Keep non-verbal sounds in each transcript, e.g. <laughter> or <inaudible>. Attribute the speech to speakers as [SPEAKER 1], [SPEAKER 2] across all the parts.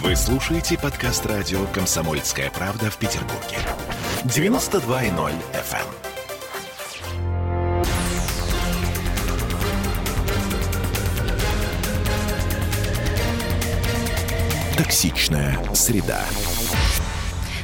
[SPEAKER 1] Вы слушаете подкаст радио «Комсомольская правда» в Петербурге. 92.0 FM. Токсичная среда.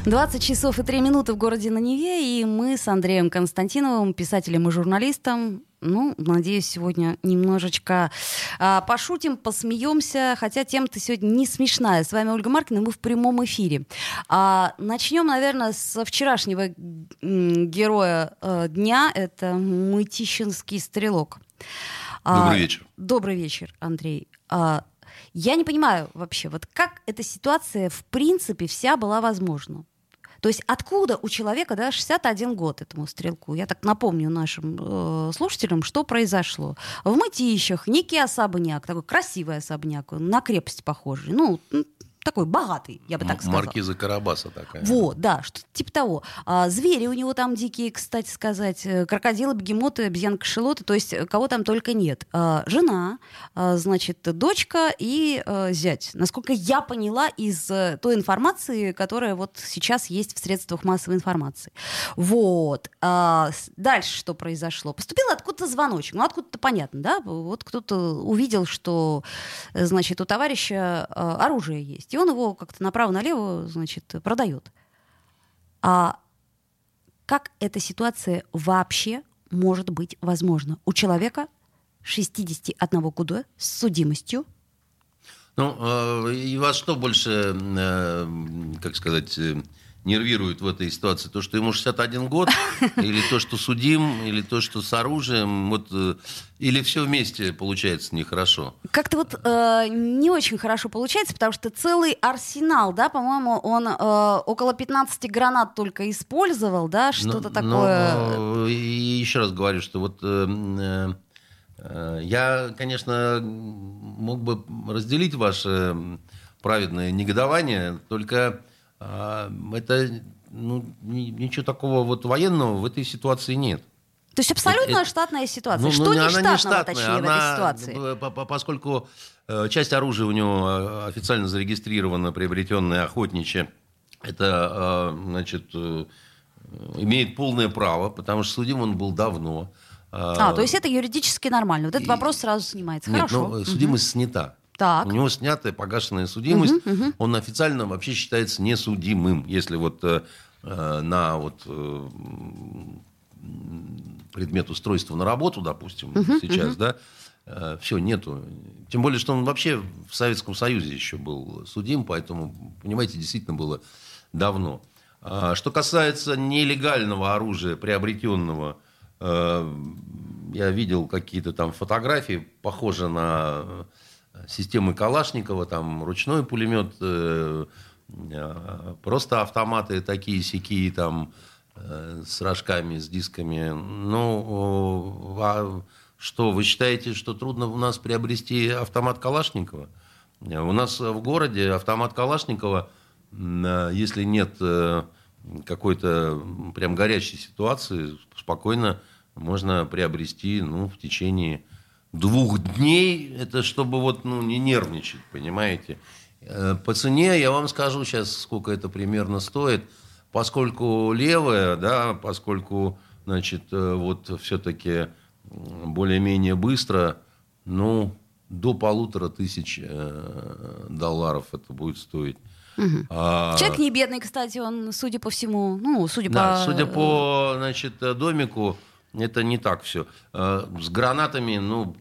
[SPEAKER 2] 20 часов и 3 минуты в городе на Неве, и мы с Андреем Константиновым, писателем и журналистом, ну, надеюсь, сегодня немножечко а, пошутим, посмеемся, хотя тема-то сегодня не смешная. С вами Ольга Маркина, мы в прямом эфире. А, начнем, наверное, со вчерашнего героя а, дня. Это Мытищинский стрелок.
[SPEAKER 3] А, добрый вечер.
[SPEAKER 2] Добрый вечер, Андрей. А, я не понимаю вообще, вот как эта ситуация в принципе вся была возможна. То есть откуда у человека да, 61 год этому стрелку? Я так напомню нашим э, слушателям, что произошло. В Мытищах некий особняк, такой красивый особняк, на крепость похожий. Ну, такой богатый, я бы так сказала.
[SPEAKER 3] Маркиза Карабаса такая.
[SPEAKER 2] Вот, да, что типа того. А, звери у него там дикие, кстати сказать, э, крокодилы, бегемоты, обезьянка шелоты, то есть э, кого там только нет. А, жена, а, значит, дочка и а, зять. Насколько я поняла из той информации, которая вот сейчас есть в средствах массовой информации. Вот. А, дальше что произошло? Поступил откуда-то звоночек. Ну, откуда-то понятно, да? Вот кто-то увидел, что, значит, у товарища оружие есть он его как-то направо-налево, значит, продает. А как эта ситуация вообще может быть возможна у человека 61 года с судимостью?
[SPEAKER 3] Ну, э, и вас что больше, э, как сказать, э, нервирует в этой ситуации? То, что ему 61 год, <laughs> или то, что судим, или то, что с оружием, вот, э, или все вместе получается нехорошо?
[SPEAKER 2] Как-то вот э, не очень хорошо получается, потому что целый арсенал, да, по-моему, он э, около 15 гранат только использовал, да, что-то такое.
[SPEAKER 3] Но, э, и еще раз говорю, что вот... Э, э, я, конечно, мог бы разделить ваше праведное негодование, только это ну, ничего такого вот военного в этой ситуации нет.
[SPEAKER 2] То есть абсолютно это, штатная ситуация. Ну, Что ну, не она штатного, не штатная, точнее, она, в этой ситуации?
[SPEAKER 3] Поскольку э, часть оружия у него э, официально зарегистрирована, приобретенная охотничья, это, э, значит, имеет полное право, потому что судим он был давно.
[SPEAKER 2] А, то есть это юридически нормально. Вот этот и... вопрос сразу снимается.
[SPEAKER 3] Нет,
[SPEAKER 2] Хорошо.
[SPEAKER 3] Ну, судимость угу. снята. Так. У него снятая погашенная судимость. Угу, угу. Он официально вообще считается несудимым, если вот э, э, на вот э, предмет устройства на работу, допустим, угу, сейчас, угу. да, э, все, нету. Тем более, что он вообще в Советском Союзе еще был судим, поэтому, понимаете, действительно было давно. А, что касается нелегального оружия, приобретенного, э, я видел какие-то там фотографии, похожие на системы Калашникова, там ручной пулемет, э, э, просто автоматы такие сякие там э, с рожками, с дисками. Ну, а что, вы считаете, что трудно у нас приобрести автомат Калашникова? У нас в городе автомат Калашникова, если нет какой-то прям горячей ситуации, спокойно можно приобрести ну, в течение двух дней, это чтобы вот, ну, не нервничать, понимаете. Э, по цене я вам скажу сейчас, сколько это примерно стоит, поскольку левая, да, поскольку, значит, э, вот все-таки более-менее быстро, ну, до полутора тысяч э, долларов это будет стоить.
[SPEAKER 2] Угу. А, Человек не бедный, кстати, он, судя по всему, ну, судя да,
[SPEAKER 3] по... судя по, значит, домику, это не так все. Э, с гранатами, ну,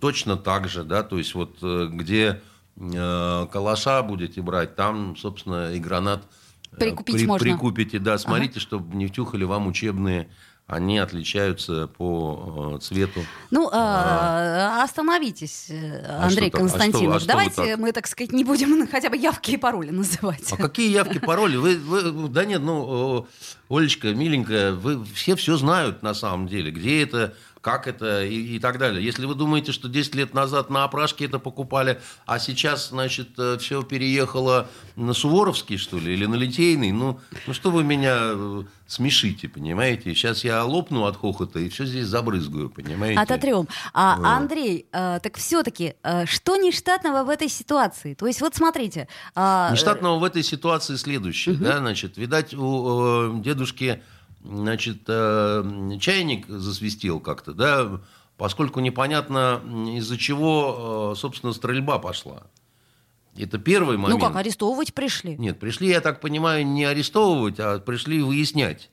[SPEAKER 3] точно так же, да, то есть вот э, где э, калаша будете брать, там, собственно, и гранат
[SPEAKER 2] прикупить при, можно.
[SPEAKER 3] прикупите, да, смотрите, ага. чтобы не втюхали вам учебные они отличаются по цвету.
[SPEAKER 2] Ну, а, остановитесь, а Андрей а Константинов. А что, а Давайте так? мы, так сказать, не будем хотя бы явки и пароли называть.
[SPEAKER 3] А какие явки, пароли? Вы, вы, да нет, ну, Олечка, миленькая, вы все все знают на самом деле, где это как это и, и так далее. Если вы думаете, что 10 лет назад на опрашке это покупали, а сейчас, значит, э, все переехало на Суворовский, что ли, или на Литейный, ну, ну что вы меня э, смешите, понимаете? Сейчас я лопну от хохота и все здесь забрызгаю, понимаете?
[SPEAKER 2] Ототрем. А, вот. Андрей, э, так все-таки, э, что нештатного в этой ситуации? То есть вот смотрите.
[SPEAKER 3] Э, нештатного в этой ситуации следующее, угу. да, значит, видать, у э, дедушки значит, э, чайник засвистел как-то, да, поскольку непонятно, из-за чего, э, собственно, стрельба пошла. Это первый момент.
[SPEAKER 2] Ну как, арестовывать пришли?
[SPEAKER 3] Нет, пришли, я так понимаю, не арестовывать, а пришли выяснять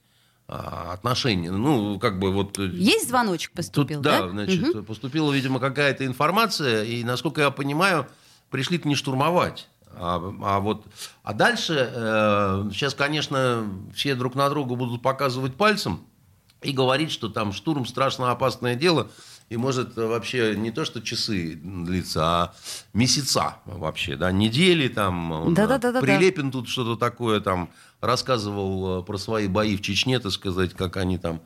[SPEAKER 3] а, отношения. Ну, как бы вот... Э,
[SPEAKER 2] Есть звоночек поступил,
[SPEAKER 3] Тут, да? Да, значит, угу. поступила, видимо, какая-то информация, и, насколько я понимаю, пришли-то не штурмовать. А, а вот, а дальше э, сейчас, конечно, все друг на друга будут показывать пальцем и говорить, что там штурм страшно опасное дело и может вообще не то что часы длиться, а месяца вообще, да, недели там. Он, да, да, да, да, Прилепин тут что-то такое там рассказывал э, про свои бои в Чечне, так сказать, как они там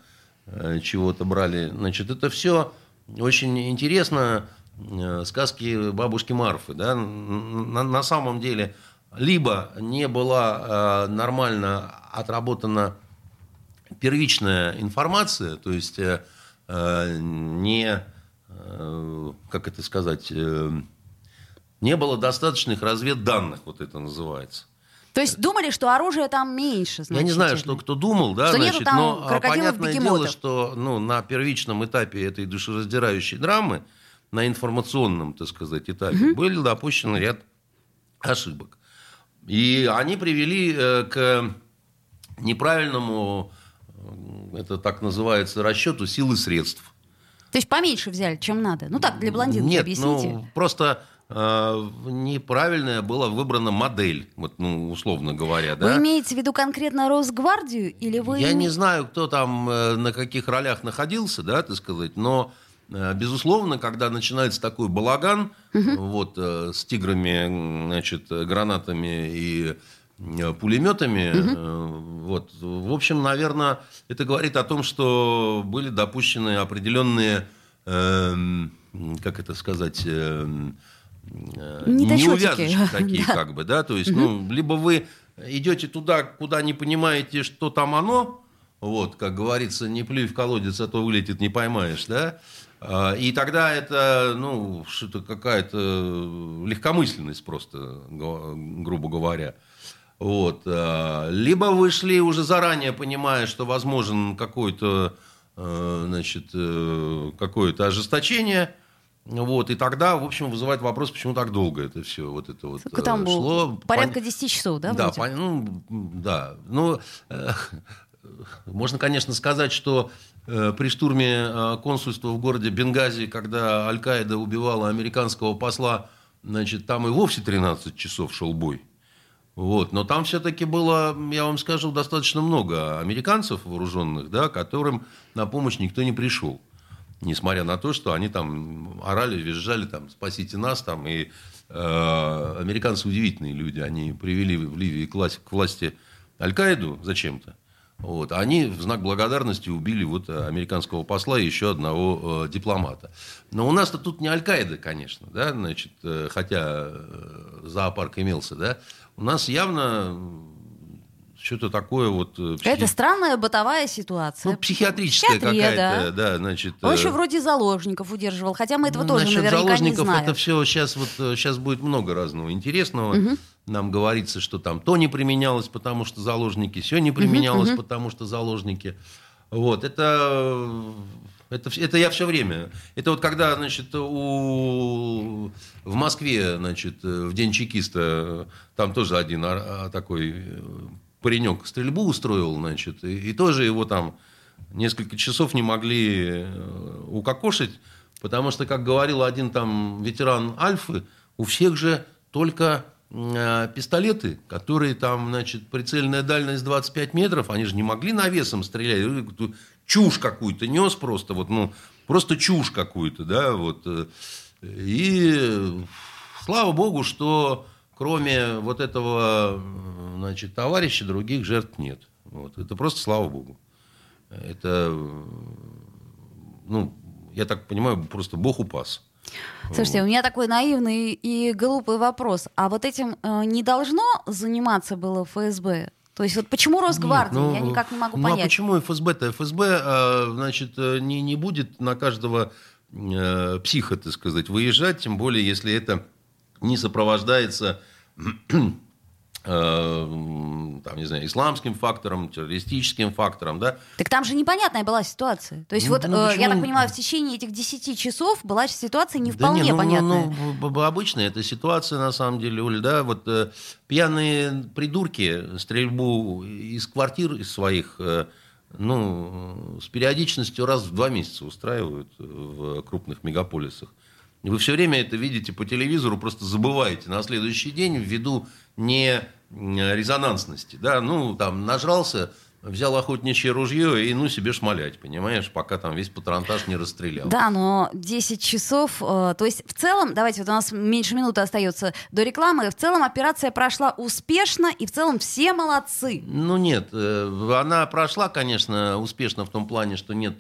[SPEAKER 3] э, чего-то брали. Значит, это все очень интересно. Э, сказки бабушки Марфы. Да? На, на самом деле, либо не была э, нормально отработана первичная информация, то есть э, не, как это сказать, не было достаточных разведданных, вот это называется.
[SPEAKER 2] То есть думали, что оружие там меньше,
[SPEAKER 3] Я не знаю, что кто думал, да, что значит, там но а, понятное дело, что ну, на первичном этапе этой душераздирающей драмы на информационном, так сказать, этапе угу. были допущены ряд ошибок. И они привели э, к неправильному, э, это так называется, расчету сил и средств.
[SPEAKER 2] То есть поменьше взяли, чем надо? Ну так, для блондинки Нет, объясните.
[SPEAKER 3] Ну, просто э, неправильная была выбрана модель, вот, ну, условно говоря.
[SPEAKER 2] Да? Вы имеете в виду конкретно Росгвардию или вы...
[SPEAKER 3] Я не знаю, кто там э, на каких ролях находился, да, так сказать, но безусловно, когда начинается такой балаган угу. вот, э, с тиграми, значит, гранатами и э, пулеметами, угу. вот, в общем, наверное, это говорит о том, что были допущены определенные, э, как это сказать, э, неувязочки <laughs> такие, да. как бы, да, то есть, угу. ну, либо вы идете туда, куда не понимаете, что там оно, вот, как говорится, не плюй в колодец, а то вылетит, не поймаешь, да, и тогда это, ну, что-то какая-то легкомысленность просто, грубо говоря. Вот. А, либо вы шли уже заранее, понимая, что возможен какой-то, а, значит, э, какое-то ожесточение, вот, и тогда, в общем, вызывает вопрос, почему так долго это все вот это вот
[SPEAKER 2] Сколько там шло. Было? Порядка 10 часов, да?
[SPEAKER 3] Да, по, ну, да. Ну, э, <laughs> можно, конечно, сказать, что Э, при штурме э, консульства в городе Бенгази, когда Аль-Каида убивала американского посла, значит, там и вовсе 13 часов шел бой. Вот. Но там все-таки было, я вам скажу, достаточно много американцев вооруженных, да, которым на помощь никто не пришел. Несмотря на то, что они там орали, визжали, там, спасите нас, там, и э, американцы удивительные люди, они привели в Ливии к к власти Аль-Каиду зачем-то. Вот. Они в знак благодарности убили вот американского посла и еще одного э, дипломата. Но у нас-то тут не Аль-Каида, конечно, да, значит, э, хотя э, зоопарк имелся, да. У нас явно что-то такое вот...
[SPEAKER 2] Э, психи... Это странная бытовая ситуация.
[SPEAKER 3] Ну, психиатрическая какая-то, да. да, значит...
[SPEAKER 2] Он еще вроде заложников удерживал, хотя мы этого ну, тоже наверняка
[SPEAKER 3] заложников
[SPEAKER 2] не знаем.
[SPEAKER 3] это все сейчас вот сейчас будет много разного интересного. Угу нам говорится, что там то не применялось, потому что заложники, все не применялось, угу, потому что заложники. Вот, это, это, это я все время. Это вот когда, значит, у, в Москве, значит, в День чекиста, там тоже один а, такой паренек стрельбу устроил, значит, и, и тоже его там несколько часов не могли э, укокошить, потому что, как говорил один там ветеран Альфы, у всех же только пистолеты, которые там, значит, прицельная дальность 25 метров, они же не могли навесом стрелять, чушь какую-то нес просто, вот, ну, просто чушь какую-то, да, вот. И слава богу, что кроме вот этого, значит, товарища, других жертв нет. Вот. Это просто слава богу. Это, ну, я так понимаю, просто бог упас.
[SPEAKER 2] Слушайте, у меня такой наивный и глупый вопрос. А вот этим э, не должно заниматься было ФСБ? То есть вот почему Росгвардия?
[SPEAKER 3] Нет, ну,
[SPEAKER 2] Я никак не могу
[SPEAKER 3] ну,
[SPEAKER 2] понять.
[SPEAKER 3] а почему ФСБ-то? ФСБ, э, значит, э, не, не будет на каждого э, психа, так сказать, выезжать, тем более, если это не сопровождается там, не знаю, исламским фактором, террористическим фактором, да.
[SPEAKER 2] Так там же непонятная была ситуация. То есть
[SPEAKER 3] Ну,
[SPEAKER 2] вот,
[SPEAKER 3] ну,
[SPEAKER 2] э, я
[SPEAKER 3] почему
[SPEAKER 2] так понимаю, в течение этих 10 часов была ситуация не
[SPEAKER 3] Да
[SPEAKER 2] вполне
[SPEAKER 3] не, ну,
[SPEAKER 2] понятная.
[SPEAKER 3] Ну, ну, обычная эта ситуация, на самом деле, Оль, да, вот э, пьяные придурки стрельбу из квартир из своих, э, ну, с периодичностью раз в два месяца устраивают в крупных мегаполисах. Вы все время это видите по телевизору, просто забываете на следующий день ввиду не резонансности. Да? Ну, там, нажрался, взял охотничье ружье и, ну, себе шмалять, понимаешь, пока там весь патронтаж не расстрелял.
[SPEAKER 2] Да, но 10 часов, э, то есть в целом, давайте, вот у нас меньше минуты остается до рекламы, в целом операция прошла успешно, и в целом все молодцы.
[SPEAKER 3] Ну нет, э, она прошла, конечно, успешно в том плане, что нет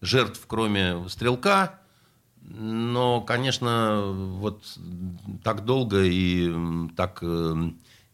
[SPEAKER 3] жертв, кроме стрелка. Но, конечно, вот так долго и так э,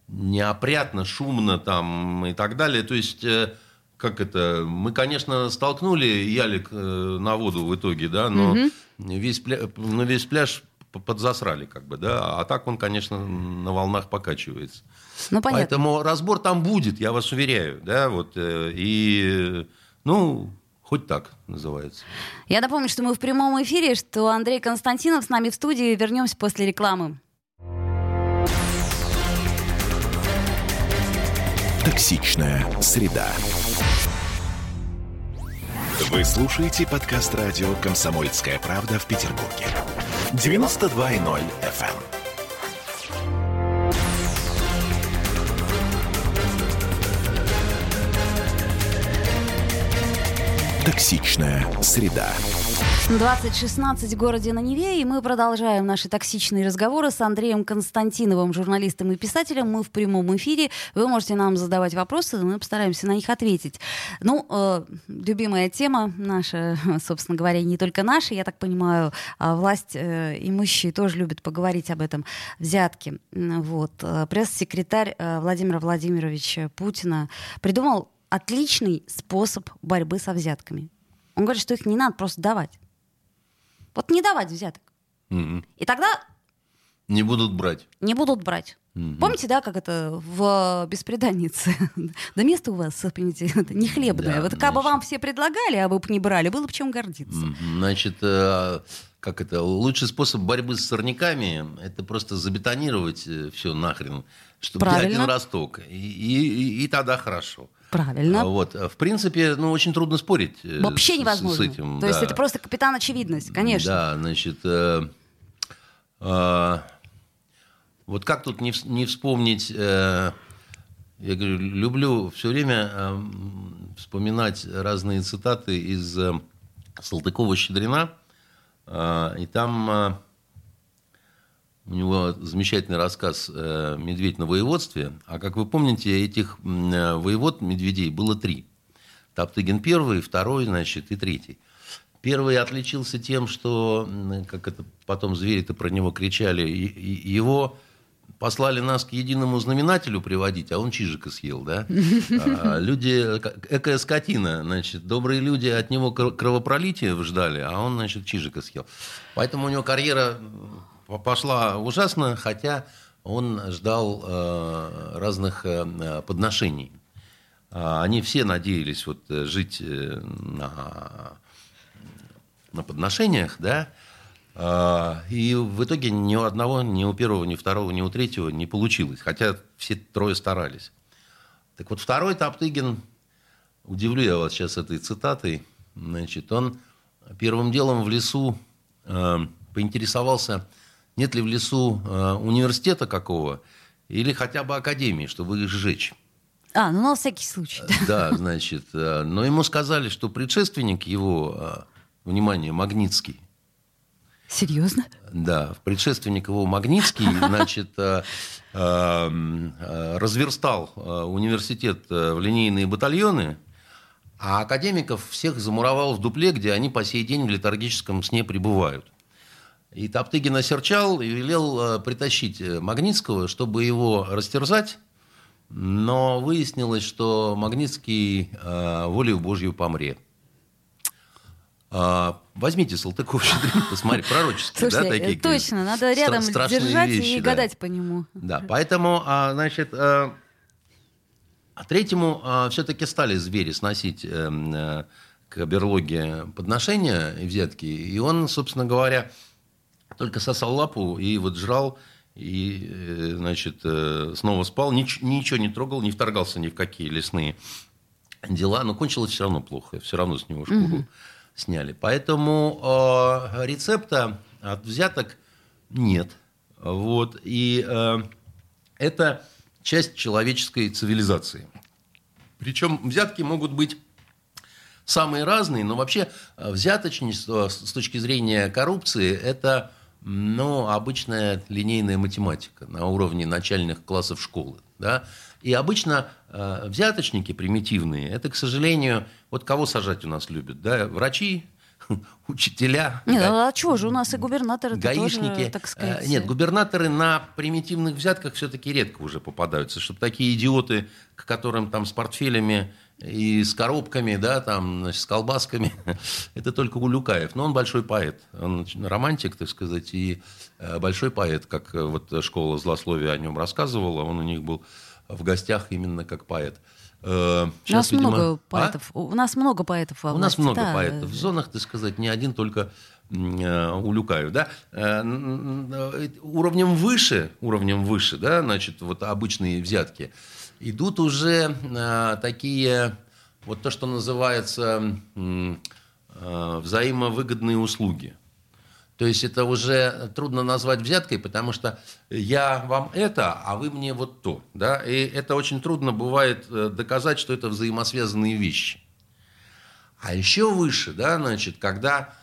[SPEAKER 3] неопрятно, шумно там и так далее. То есть, э, как это, мы, конечно, столкнули ялик э, на воду в итоге, да, но весь, пля... но весь пляж подзасрали, как бы, да, а так он, конечно, на волнах покачивается.
[SPEAKER 2] Ну, понятно.
[SPEAKER 3] Поэтому разбор там будет, я вас уверяю, да, вот, и, ну, хоть так называется.
[SPEAKER 2] Я напомню, что мы в прямом эфире, что Андрей Константинов с нами в студии. Вернемся после рекламы.
[SPEAKER 1] Токсичная среда. Вы слушаете подкаст радио «Комсомольская правда» в Петербурге. 92.0 FM. Токсичная среда.
[SPEAKER 2] 2016 в городе на Неве, и мы продолжаем наши токсичные разговоры с Андреем Константиновым, журналистом и писателем. Мы в прямом эфире. Вы можете нам задавать вопросы, мы постараемся на них ответить. Ну, э, любимая тема наша, <laughs> собственно говоря, не только наша, я так понимаю, а власть э, имущие тоже любят поговорить об этом. Взятки. Вот. Э, Пресс-секретарь э, Владимира Владимировича Путина придумал отличный способ борьбы со взятками. Он говорит, что их не надо просто давать. Вот не давать взяток.
[SPEAKER 3] Мгм.
[SPEAKER 2] И тогда
[SPEAKER 3] Не будут брать.
[SPEAKER 2] не будут брать. Помните, да, как это в «Беспреданнице»? <laughs> да место у вас, понимаете, <laughs> это не хлебное.
[SPEAKER 3] Да,
[SPEAKER 2] вот как бы вам все предлагали, а вы бы не брали, было бы чем гордиться.
[SPEAKER 3] Значит, э, как это, лучший способ борьбы с сорняками – это просто забетонировать все нахрен, чтобы
[SPEAKER 2] Правильно.
[SPEAKER 3] один росток. И, и- и тогда хорошо.
[SPEAKER 2] Правильно.
[SPEAKER 3] А Вот. В принципе, ну, очень трудно спорить э,
[SPEAKER 2] Вообще невозможно.
[SPEAKER 3] с этим.
[SPEAKER 2] То есть
[SPEAKER 3] да.
[SPEAKER 2] это просто капитан очевидность, конечно.
[SPEAKER 3] Да, значит, э, э, вот как тут не, не вспомнить, э, я говорю, люблю все время э, вспоминать разные цитаты из э, Салтыкова-Щедрина, Э, и там э, у него замечательный рассказ э, «Медведь на воеводстве». А как вы помните, этих э, воевод медведей было три. Топтыгин первый, второй, значит, и третий. Первый отличился тем, что, м, как это потом звери-то про него кричали, его послали нас к единому знаменателю приводить, а он чижика съел, да? <laughs> А Люди, экая скотина, значит, добрые люди от него кр- кровопролития ждали, а он, значит, чижика съел. Поэтому у него карьера пошла ужасно, хотя он ждал э, разных э, подношений. А, Они все надеялись вот э, жить э, на, на подношениях, да, А, и в итоге ни у одного, ни у первого, ни у второго, ни у третьего не получилось, хотя все трое старались. Так вот, второй Топтыгин, удивлю я вас сейчас этой цитатой, значит, он первым делом в лесу э, поинтересовался, нет ли в лесу э, университета какого или хотя бы академии, чтобы их сжечь.
[SPEAKER 2] А, ну на всякий случай.
[SPEAKER 3] Да, значит, э, но ему сказали, что предшественник его, э, внимание, Магнитский,
[SPEAKER 2] Серьезно?
[SPEAKER 3] да, предшественник его Магнитский, <laughs> значит, э, э, э, разверстал э, университет э, в линейные батальоны, А академиков всех замуровал в дупле, где они по сей день в летаргическом сне пребывают. И Топтыгин осерчал и велел э, притащить э, Магнитского, чтобы его растерзать, но выяснилось, что Магнитский э, волею Божью помре. А, возьмите Салтыков-Щедрин, <laughs> посмотри, пророческие,
[SPEAKER 2] Слушайте,
[SPEAKER 3] да, такие.
[SPEAKER 2] точно, надо рядом
[SPEAKER 3] страшные
[SPEAKER 2] держать
[SPEAKER 3] вещи,
[SPEAKER 2] и
[SPEAKER 3] да.
[SPEAKER 2] гадать по нему.
[SPEAKER 3] Да, поэтому, а, значит, э, а третьему все-таки стали звери сносить э, к берлоге подношения и взятки, и он, собственно говоря, только сосал лапу и вот жрал, и, э, значит, э, снова спал, нич- ничего не трогал, не вторгался ни в какие лесные дела, но кончилось все равно плохо, все равно с него шкуру сняли. Поэтому э, рецепта от взяток нет. Вот. И э, это часть человеческой цивилизации. Причем взятки могут быть самые разные, но вообще э, взяточничество с точки зрения коррупции – это ну, обычная линейная математика на уровне начальных классов школы. Да? И обычно э, взяточники примитивные – это, к сожалению, вот кого сажать у нас любят? Да? Врачи, <laughs> учителя,
[SPEAKER 2] Нет,
[SPEAKER 3] да?
[SPEAKER 2] а чего же, у нас и губернаторы
[SPEAKER 3] гаишники.
[SPEAKER 2] тоже, так сказать...
[SPEAKER 3] Э, Нет, губернаторы на примитивных взятках все-таки редко уже попадаются, чтобы такие идиоты, к которым там с портфелями и с коробками, да, там, значит, с колбасками, <laughs> это только Улюкаев. Но он большой поэт, он романтик, так сказать, и э, большой поэт, как э, вот школа злословия о нем рассказывала, он у них был в гостях именно как поэт. Э,
[SPEAKER 2] У нас
[SPEAKER 3] видимо-
[SPEAKER 2] много
[SPEAKER 3] А?
[SPEAKER 2] поэтов. У нас много поэтов во
[SPEAKER 3] У нас много
[SPEAKER 2] да.
[SPEAKER 3] поэтов. В зонах, так сказать, не один только Улюкаев, да, уровнем выше, уровнем выше, да, значит, вот обычные взятки, идут уже э, такие, вот то, что называется э, взаимовыгодные услуги. То есть это уже трудно назвать взяткой, потому что я вам это, а вы мне вот то. Да? И это очень трудно бывает э, доказать, что это взаимосвязанные вещи. А еще выше, да, значит, когда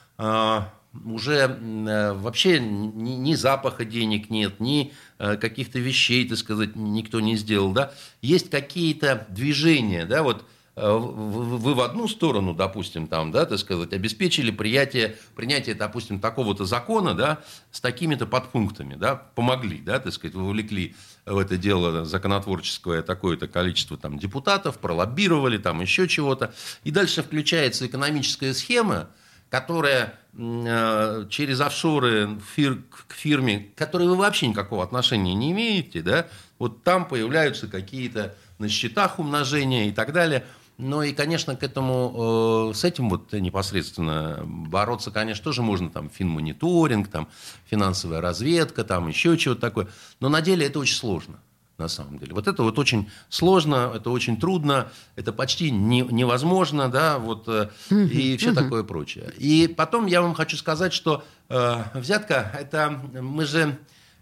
[SPEAKER 3] уже э, вообще ни, ни запаха денег нет, ни э, каких-то вещей, так сказать, никто не сделал, да, есть какие-то движения, да, вот э, вы в одну сторону, допустим, там, да, так сказать, обеспечили принятие, принятие, допустим, такого-то закона, да, с такими-то подпунктами, да, помогли, да, так сказать, вовлекли в это дело законотворческое такое-то количество там депутатов, пролоббировали, там еще чего-то, и дальше включается экономическая схема, которая через офшоры фир- к фирме, к которой вы вообще никакого отношения не имеете, да, вот там появляются какие-то на счетах умножения и так далее. Ну и, конечно, к этому, э, с этим вот непосредственно бороться, конечно, тоже можно, там, финмониторинг, там, финансовая разведка, там, еще чего-то такое. Но на деле это очень сложно на самом деле. Вот это вот очень сложно, это очень трудно, это почти не- невозможно, да, вот, э, и все такое прочее. И потом я вам хочу сказать, что э, взятка, это мы же,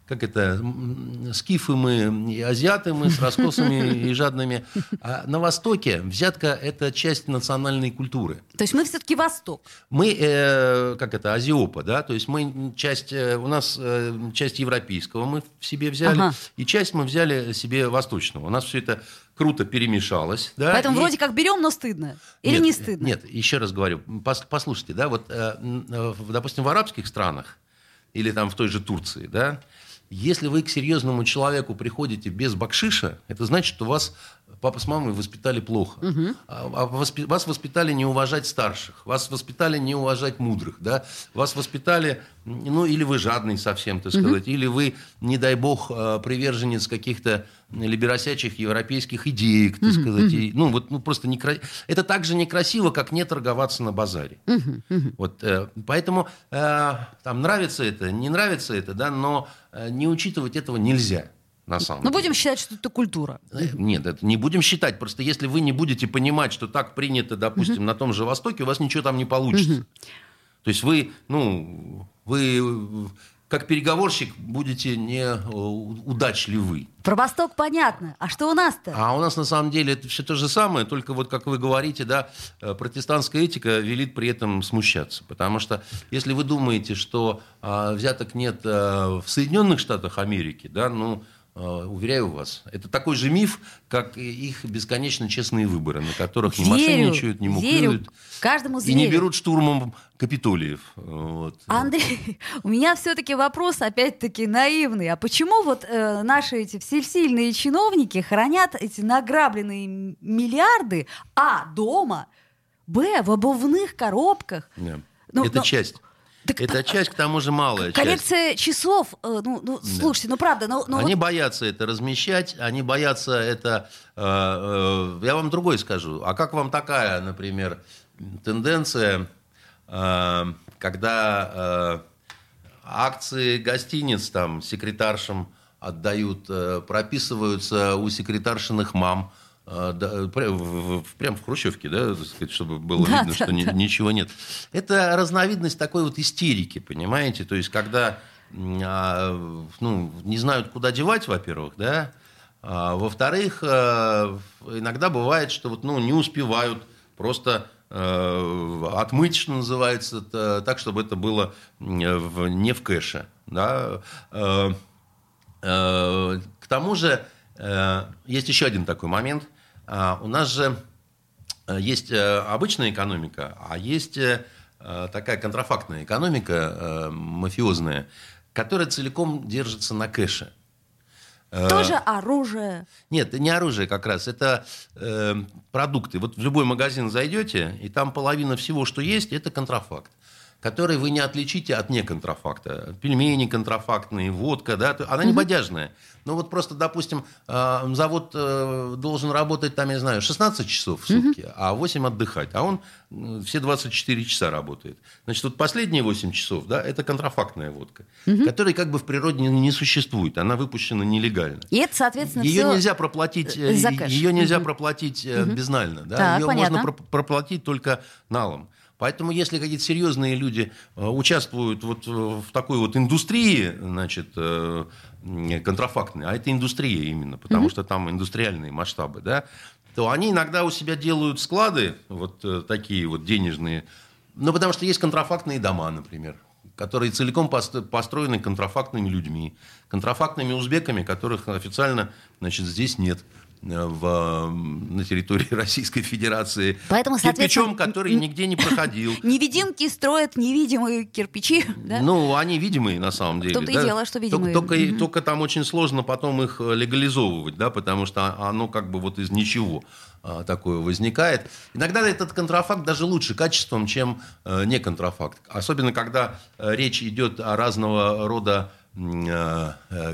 [SPEAKER 3] как это, скифы мы, и азиаты мы с раскосами и жадными. А на Востоке взятка – это часть национальной культуры.
[SPEAKER 2] То есть мы все-таки Восток.
[SPEAKER 3] Мы, э, как это, азиопа, да, то есть мы часть, э, у нас э, часть европейского мы в себе взяли,
[SPEAKER 2] Ага.
[SPEAKER 3] и часть мы взяли себе восточного. У нас все это круто перемешалось, да.
[SPEAKER 2] Поэтому
[SPEAKER 3] и-
[SPEAKER 2] вроде как берем, но стыдно. Или
[SPEAKER 3] нет,
[SPEAKER 2] не стыдно?
[SPEAKER 3] Нет, еще раз говорю, пос- послушайте, да, вот, э, допустим, в арабских странах или там в той же Турции, да, если вы к серьезному человеку приходите без бакшиша, это значит, что вас папа с мамой воспитали плохо. А- а воспи- вас воспитали не уважать старших, вас воспитали не уважать мудрых, да, вас воспитали, ну, или вы жадный совсем, так сказать, или вы, не дай бог, э, приверженец каких-то либеросячих европейских идеек, так сказать, и, ну, вот, ну, просто некра... это так же некрасиво, как не торговаться на базаре. Вот, э, поэтому э, там нравится это, не нравится это, да, но э, не учитывать этого нельзя. На самом
[SPEAKER 2] Ну,
[SPEAKER 3] деле.
[SPEAKER 2] будем считать, что это культура.
[SPEAKER 3] Э, Нет, это не будем считать. Просто если вы не будете понимать, что так принято, допустим, на том же Востоке, у вас ничего там не получится. То есть вы, ну, вы как переговорщик будете не э, удачливы.
[SPEAKER 2] Про Восток понятно. А что у нас-то?
[SPEAKER 3] А у нас на самом деле это все то же самое, только вот как вы говорите, да, э, протестантская этика велит при этом смущаться. Потому что если вы думаете, что а, взяток нет а, в Соединенных Штатах Америки, да, ну, уверяю вас, это такой же миф, как их бесконечно честные выборы, на которых не
[SPEAKER 2] Верю,
[SPEAKER 3] мошенничают, не мухлюют.
[SPEAKER 2] Каждому
[SPEAKER 3] И не
[SPEAKER 2] зверю.
[SPEAKER 3] берут штурмом Капитолиев. Вот.
[SPEAKER 2] Андрей, <laughs> у меня все-таки вопрос, опять-таки, наивный. А почему вот э, наши эти всесильные чиновники хранят эти награбленные миллиарды, а, дома, б, в обувных коробках?
[SPEAKER 3] Да.
[SPEAKER 2] Ну,
[SPEAKER 3] это
[SPEAKER 2] но-
[SPEAKER 3] часть.
[SPEAKER 2] Так
[SPEAKER 3] это часть, к тому же малая часть.
[SPEAKER 2] Коллекция часов, э, ну, ну, слушайте, ну правда, ну, ну
[SPEAKER 3] они
[SPEAKER 2] вот-
[SPEAKER 3] боятся это размещать, они боятся это... э, э, я вам другое скажу. А как вам такая, например, тенденция, э, когда э, акции гостиниц там секретаршам отдают, э, прописываются у секретаршиных мам, да, в- в- прям в Хрущевке, да, так сказать, чтобы было
[SPEAKER 2] Да,
[SPEAKER 3] видно,
[SPEAKER 2] да,
[SPEAKER 3] что ни-
[SPEAKER 2] да.
[SPEAKER 3] ничего нет. Это разновидность такой вот истерики, понимаете? То есть, когда а, ну, не знают, куда девать, во-первых, да, а, во-вторых, э, иногда бывает, что вот, ну, не успевают просто э, отмыть, что называется, так, чтобы это было не в кэше. Да? Э, К тому же, есть еще один такой момент. А, У нас же э, есть э, обычная экономика, а есть э, такая контрафактная экономика, мафиозная, которая целиком держится на кэше.
[SPEAKER 2] Тоже оружие.
[SPEAKER 3] нет, это не оружие как раз, это э, продукты. Вот в любой магазин зайдете, и там половина всего, что есть, это контрафакт который вы не отличите от неконтрафакта. Пельмени контрафактные, водка, да, она не бодяжная. Ну вот просто, допустим, э, завод э, должен работать там, я знаю, 16 часов в сутки, а 8 отдыхать. А он все 24 часа работает. Значит, вот последние 8 часов, да, это контрафактная водка, которая как бы в природе не, не существует. Она выпущена нелегально.
[SPEAKER 2] И это, соответственно,
[SPEAKER 3] Ее
[SPEAKER 2] все...
[SPEAKER 3] нельзя проплатить, э,
[SPEAKER 2] за кэш.
[SPEAKER 3] ее нельзя
[SPEAKER 2] Мгм.
[SPEAKER 3] проплатить э, безнально, да?
[SPEAKER 2] Так,
[SPEAKER 3] ее
[SPEAKER 2] понятно.
[SPEAKER 3] можно про- проплатить только налом. Поэтому, если какие-то серьезные люди э, участвуют вот э, в такой вот индустрии, значит, э, контрафактной, а это индустрия именно, потому что там индустриальные масштабы, да, то они иногда у себя делают склады, вот такие вот денежные, ну, потому что есть контрафактные дома, например, которые целиком пост- построены контрафактными людьми, контрафактными узбеками, которых официально, значит, здесь нет в, на территории <laughs> Российской Федерации.
[SPEAKER 2] Поэтому,
[SPEAKER 3] Кирпичом, который нигде не проходил. <laughs>
[SPEAKER 2] Невидимки строят невидимые кирпичи, <laughs> да?
[SPEAKER 3] Ну, они видимые на самом деле.
[SPEAKER 2] и
[SPEAKER 3] да.
[SPEAKER 2] дело, что
[SPEAKER 3] Только-
[SPEAKER 2] видимые.
[SPEAKER 3] Только,
[SPEAKER 2] Мгм.
[SPEAKER 3] только там очень сложно потом их э, легализовывать, да, потому что оно как бы вот из ничего а, такое возникает. Иногда этот контрафакт даже лучше качеством, чем э, не контрафакт. Особенно, когда э, речь идет о разного рода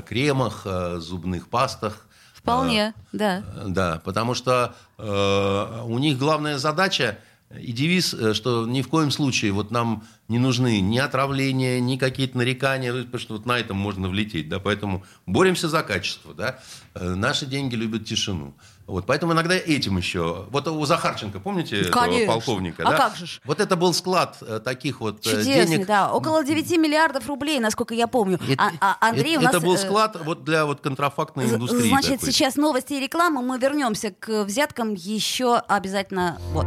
[SPEAKER 3] кремах, зубных пастах.
[SPEAKER 2] Вполне, да.
[SPEAKER 3] Э, Да, потому что э, у них главная задача и девиз, э, что ни в коем случае вот нам не нужны ни отравления, ни какие-то нарекания, потому что вот на этом можно влететь, да, поэтому боремся за качество, да, Э, наши деньги любят тишину. Вот, поэтому иногда этим еще. Вот у Захарченко, помните этого
[SPEAKER 2] Конечно.
[SPEAKER 3] полковника?
[SPEAKER 2] А
[SPEAKER 3] да?
[SPEAKER 2] как же ж?
[SPEAKER 3] Вот это был склад э, таких вот
[SPEAKER 2] Чудесный,
[SPEAKER 3] денег.
[SPEAKER 2] да. Около 9 миллиардов рублей, насколько я помню.
[SPEAKER 3] Это,
[SPEAKER 2] А- а Андрей у
[SPEAKER 3] это-
[SPEAKER 2] нас...
[SPEAKER 3] это был склад вот для вот контрафактной индустрии.
[SPEAKER 2] Значит,
[SPEAKER 3] такой.
[SPEAKER 2] сейчас новости и реклама. Мы вернемся к взяткам еще обязательно. Вот.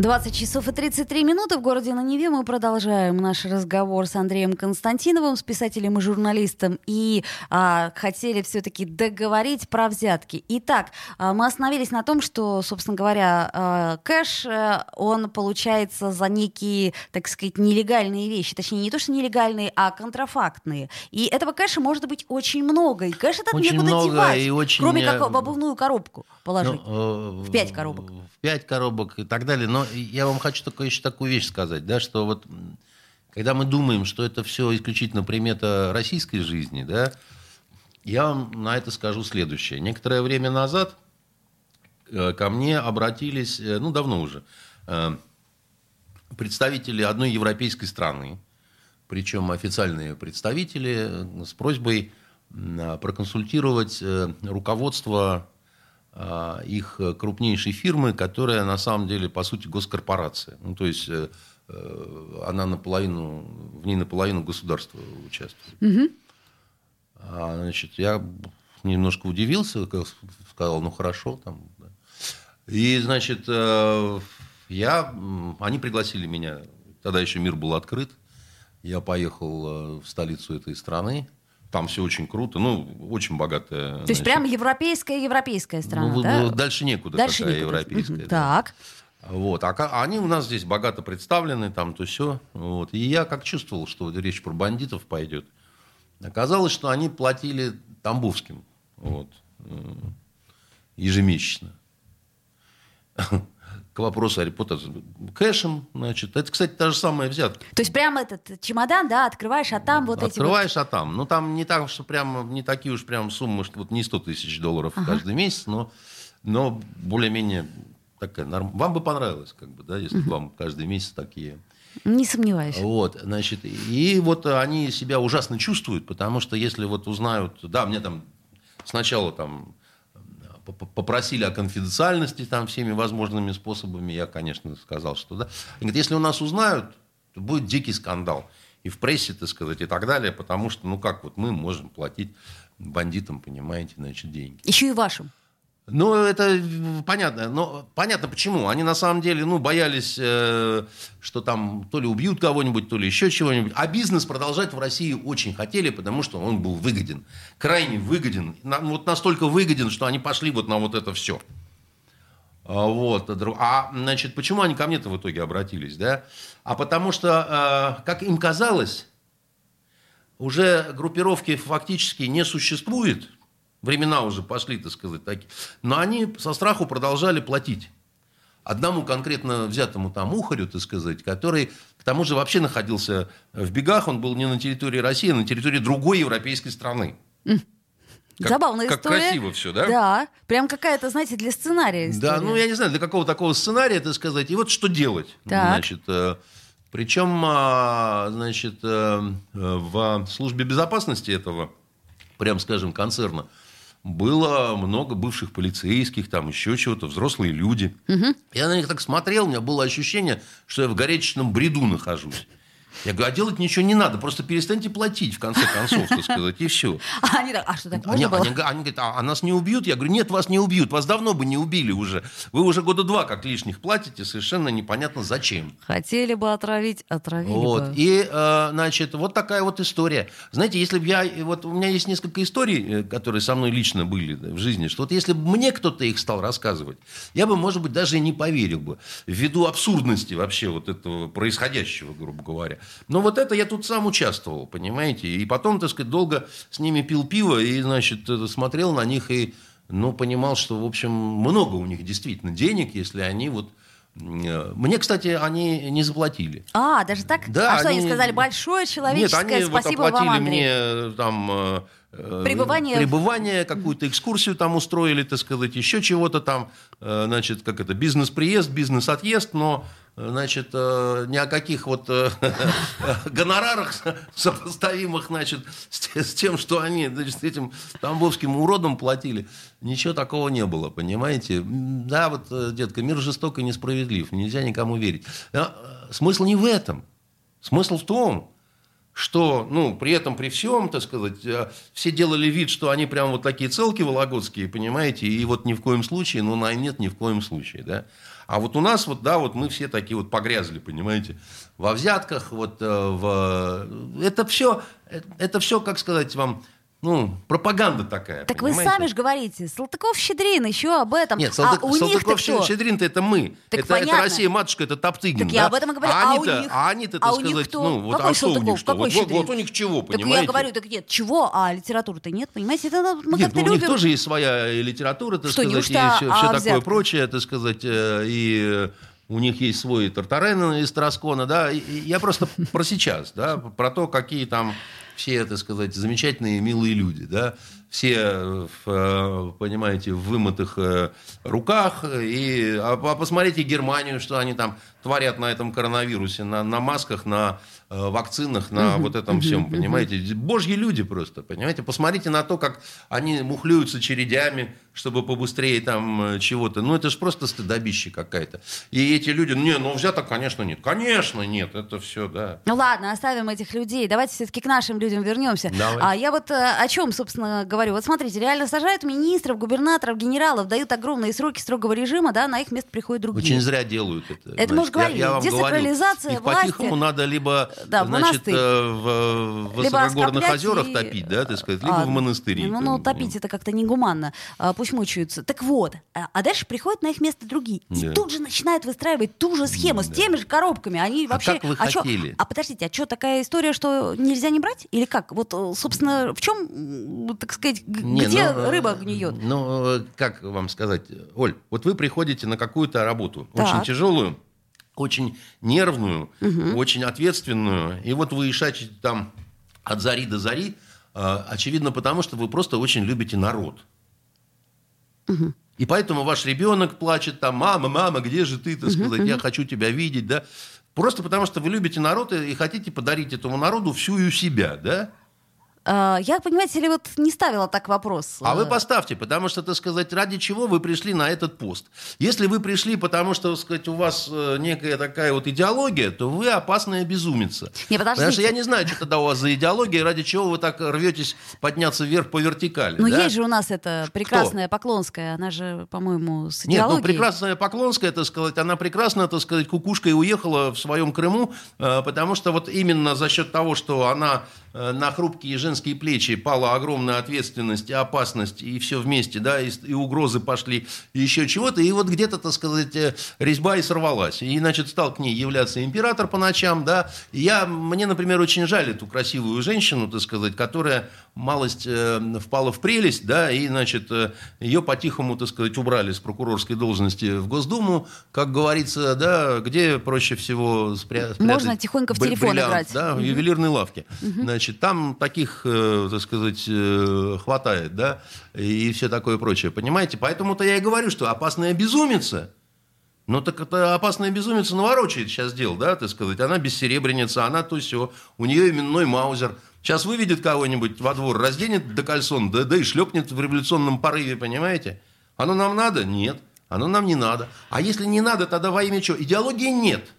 [SPEAKER 2] 20 часов и 33 минуты в городе на Неве. Мы продолжаем наш разговор с Андреем Константиновым, с писателем и журналистом. И а, хотели все-таки договорить про взятки. Итак, а, мы остановились на том, что, собственно говоря, а, кэш, э, он получается за некие, так сказать, нелегальные вещи. Точнее, не то, что нелегальные, а контрафактные. И этого кэша может быть очень много. И кэш этот
[SPEAKER 3] Очень
[SPEAKER 2] некуда
[SPEAKER 3] много
[SPEAKER 2] девать,
[SPEAKER 3] и очень,
[SPEAKER 2] кроме
[SPEAKER 3] э,
[SPEAKER 2] как в обувную коробку положить.
[SPEAKER 3] Ну, э,
[SPEAKER 2] В пять коробок.
[SPEAKER 3] В пять коробок и так далее. Но я вам хочу только еще такую вещь сказать, да, что вот когда мы думаем, что это все исключительно примета российской жизни, да, я вам на это скажу следующее. Некоторое время назад э, ко мне обратились, э, ну, давно уже, э, представители одной европейской страны, причем официальные представители, с просьбой а, проконсультировать руководство их крупнейшей фирмы, которая на самом деле, по сути, госкорпорация. Ну, то есть э, э, она наполовину, в ней наполовину государство участвует. Угу. А, значит, я немножко удивился, сказал, ну хорошо, там. Да. И, значит, э, я, они пригласили меня, тогда еще мир был открыт, я поехал в столицу этой страны, там все очень круто, ну, очень богатая. То
[SPEAKER 2] значит, есть прям европейская европейская страна, ну, да?
[SPEAKER 3] Дальше некуда дальше какая некуда. европейская.
[SPEAKER 2] Так.
[SPEAKER 3] Вот. А они у нас здесь богато представлены, там то все. Вот. И я как чувствовал, что речь про бандитов пойдет. Оказалось, что они платили Тамбовским вот, ежемесячно к вопросу о репутации. Кэшем, значит. Это, кстати, та же самая взятка.
[SPEAKER 2] То есть прямо этот чемодан, да, открываешь, а там вот
[SPEAKER 3] открываешь,
[SPEAKER 2] эти
[SPEAKER 3] Открываешь, вот... а там. Ну, там не так, что прям, не такие уж прям суммы, что вот не 100 тысяч долларов ага. каждый месяц, но, но более-менее такая норм... Вам бы понравилось, как бы, да, если угу. вам каждый месяц такие...
[SPEAKER 2] Не сомневаюсь.
[SPEAKER 3] Вот, значит, и вот они себя ужасно чувствуют, потому что если вот узнают, да, мне там сначала там попросили о конфиденциальности там всеми возможными способами. Я, конечно, сказал, что да. Они говорят, если у нас узнают, то будет дикий скандал. И в прессе, так сказать, и так далее, потому что, ну как вот мы можем платить бандитам, понимаете, значит, деньги.
[SPEAKER 2] Еще и вашим.
[SPEAKER 3] Ну, это понятно. Но понятно почему. Они на самом деле ну, боялись, э, что там то ли убьют кого-нибудь, то ли еще чего-нибудь. А бизнес продолжать в России очень хотели, потому что он был выгоден. Крайне выгоден. На, вот настолько выгоден, что они пошли вот на вот это все. А, вот. А, значит, почему они ко мне-то в итоге обратились, да? А потому что, э, как им казалось, уже группировки фактически не существует – Времена уже пошли, так сказать, такие. Но они со страху продолжали платить. Одному конкретно взятому там ухарю, так сказать, который к тому же вообще находился в бегах, он был не на территории России, а на территории другой европейской страны.
[SPEAKER 2] Как, Забавная
[SPEAKER 3] как
[SPEAKER 2] история.
[SPEAKER 3] красиво все, да?
[SPEAKER 2] Да. Прям какая-то, знаете, для сценария история.
[SPEAKER 3] Да, ну я не знаю, для какого такого сценария, так сказать. И вот что делать.
[SPEAKER 2] Так.
[SPEAKER 3] Значит, э, причем, э, значит, э, в службе безопасности этого, прям скажем, концерна, было много бывших полицейских, там еще чего-то, взрослые люди. Угу. Я на них так смотрел, у меня было ощущение, что я в горячечном бреду нахожусь. Я говорю, а делать ничего не надо, просто перестаньте платить, в конце концов, так сказать, и все. <laughs>
[SPEAKER 2] А они а что так
[SPEAKER 3] они, было? Они, они, они говорят, а, а нас не убьют? Я говорю, нет, вас не убьют, вас давно бы не убили уже. Вы уже года два как лишних платите, совершенно непонятно зачем.
[SPEAKER 2] Хотели бы отравить, отравили
[SPEAKER 3] вот.
[SPEAKER 2] бы.
[SPEAKER 3] И, э, значит, вот такая вот история. Знаете, если бы я, вот у меня есть несколько историй, э, которые со мной лично были в жизни, что вот если бы мне кто-то их стал рассказывать, я бы, может быть, даже и не поверил бы, ввиду абсурдности вообще вот этого происходящего, грубо говоря. Но вот это я тут сам участвовал, понимаете? И потом, так сказать, долго с ними пил пиво и, значит, смотрел на них и, ну, понимал, что, в общем, много у них действительно денег, если они вот э, мне, кстати, они не заплатили.
[SPEAKER 2] А, даже так?
[SPEAKER 3] Да,
[SPEAKER 2] а что они, сказали? Большое человеческое
[SPEAKER 3] Нет, они
[SPEAKER 2] спасибо
[SPEAKER 3] вот оплатили
[SPEAKER 2] вам, Андрей.
[SPEAKER 3] мне э, там э,
[SPEAKER 2] Пребывание...
[SPEAKER 3] Пребывание, какую-то экскурсию там устроили, так сказать, еще чего-то там, значит, как это, бизнес-приезд, бизнес-отъезд, но значит, э, ни о каких вот э, <laughs> гонорарах сопоставимых, значит, с тем, что они, значит, этим тамбовским уродом платили. Ничего такого не было, понимаете? Да, вот, э, детка, мир жесток и несправедлив, нельзя никому верить. Смысл не в этом. Смысл в том, что, ну, при этом, при всем, так сказать, все делали вид, что они прям вот такие целки вологодские, понимаете, и вот ни в коем случае, ну, нет, ни в коем случае, да. А вот у нас вот, да, вот мы все такие вот погрязли, понимаете, во взятках, вот э, в... Это все, это все, как сказать вам, ну, пропаганда такая.
[SPEAKER 2] Так
[SPEAKER 3] понимаете?
[SPEAKER 2] вы сами же говорите, Салтыков-Щедрин еще об этом.
[SPEAKER 3] Нет, Салтык, а Салтыков-Щедрин-то это мы.
[SPEAKER 2] Так
[SPEAKER 3] это, это Россия, матушка, это Топтыгин.
[SPEAKER 2] Так
[SPEAKER 3] да?
[SPEAKER 2] я об этом говорю.
[SPEAKER 3] А,
[SPEAKER 2] а у них,
[SPEAKER 3] а они-то,
[SPEAKER 2] а
[SPEAKER 3] так
[SPEAKER 2] у них
[SPEAKER 3] сказать,
[SPEAKER 2] кто?
[SPEAKER 3] ну, вот,
[SPEAKER 2] Какой
[SPEAKER 3] а что
[SPEAKER 2] Салтыков?
[SPEAKER 3] у них что?
[SPEAKER 2] Какой
[SPEAKER 3] вот, вот, вот у них чего, понимаете?
[SPEAKER 2] Так я говорю, так нет, чего, а литературы-то нет, понимаете? Это мы
[SPEAKER 3] нет,
[SPEAKER 2] как-то
[SPEAKER 3] ну,
[SPEAKER 2] любим.
[SPEAKER 3] у них тоже есть своя литература, так
[SPEAKER 2] что,
[SPEAKER 3] сказать, и
[SPEAKER 2] а
[SPEAKER 3] все, все такое прочее, так сказать, э, и у них есть свой Тартарен из Тараскона, да, и я просто про сейчас, да, про то, какие там все, так сказать, замечательные, милые люди, да, все, в, понимаете, в вымытых руках. И, а, а посмотрите Германию, что они там творят на этом коронавирусе, на, на масках, на Э, вакцинах, на вот этом всем, понимаете? Божьи люди просто, понимаете? Посмотрите на то, как они мухлюются чередями, чтобы побыстрее там э, чего-то. Ну, это же просто стыдобище какая-то. И эти люди, не, ну, взяток, конечно, нет. Конечно, нет, это все, да.
[SPEAKER 2] Ну, ладно, оставим этих людей. Давайте все-таки к нашим людям вернемся. Давай. А я вот э, о чем, собственно, говорю. Вот смотрите, реально сажают министров, губернаторов, генералов, дают огромные сроки строгого режима, да, на их место приходят другие.
[SPEAKER 3] Очень зря делают это.
[SPEAKER 2] Это мы уже говорили. Я, я вам Децентрализация
[SPEAKER 3] говорю, власти. по-тихому надо либо да, значит, э, в, в высокогорных озерах и... топить, да, так сказать, либо а, в монастыре.
[SPEAKER 2] Ну, ну, топить это как-то негуманно. А, пусть мучаются. Так вот, а, а дальше приходят на их место другие. Да. И тут же начинают выстраивать ту же схему да. с теми же коробками. Они вообще...
[SPEAKER 3] А как вы а хотели?
[SPEAKER 2] Чё? А подождите, а что, такая история, что нельзя не брать? Или как? Вот, э, собственно, в чем, так сказать, не, где ну, рыба гниет?
[SPEAKER 3] Ну, как вам сказать, Оль, вот вы приходите на какую-то работу, так. очень тяжелую, очень нервную, угу. очень ответственную. И вот вы ишачите там от зари до зари, а, очевидно потому, что вы просто очень любите народ. Угу. И поэтому ваш ребенок плачет там, мама, мама, где же ты, так сказать, я хочу тебя видеть, да. Просто потому, что вы любите народ и хотите подарить этому народу всю себя, да.
[SPEAKER 2] А, я, понимаете ли, вот не ставила так вопрос.
[SPEAKER 3] А вы поставьте, потому что, так сказать, ради чего вы пришли на этот пост. Если вы пришли, потому что, так сказать, у вас э, некая такая вот идеология, то вы опасная безумица.
[SPEAKER 2] Не, подождите.
[SPEAKER 3] Потому что я не знаю, что тогда у вас за идеология, ради чего вы так рветесь подняться вверх по вертикали.
[SPEAKER 2] Ну,
[SPEAKER 3] да?
[SPEAKER 2] есть же у нас эта прекрасная Кто? Поклонская, она же, по-моему, с идеологией.
[SPEAKER 3] Нет, ну, прекрасная Поклонская, так сказать, она прекрасно, так сказать, кукушкой уехала в своем Крыму, э, потому что вот именно за счет того, что она Э, на хрупкие женские плечи пала огромная ответственность и опасность, и все вместе, да, и, и угрозы пошли, и еще чего-то, и вот где-то, так сказать, э, резьба и сорвалась. И, значит, стал к ней являться император по ночам, да. Я, мне, например, очень жаль эту красивую женщину, так сказать, которая малость э, впала в прелесть, да, и, значит, э, ее по-тихому, так сказать, убрали с прокурорской должности в Госдуму, как говорится, да, где проще всего спря- спрятать...
[SPEAKER 2] Можно тихонько в телефон бриллиант, играть.
[SPEAKER 3] Да, в ювелирной лавке. Угу. Значит, там таких, э, так сказать, хватает, да, и все такое прочее, понимаете? Поэтому-то я и говорю, что опасная безумица, ну, так это опасная безумица наворочает сейчас дел, да, так сказать. Она бессеребреница, она то все. У нее именной маузер – Сейчас выведет кого-нибудь во двор, разденет до кальсон, да, да и шлепнет в революционном порыве, понимаете? Оно нам надо? Нет. Оно нам не надо. А если не надо, тогда во имя чего? Идеологии нет.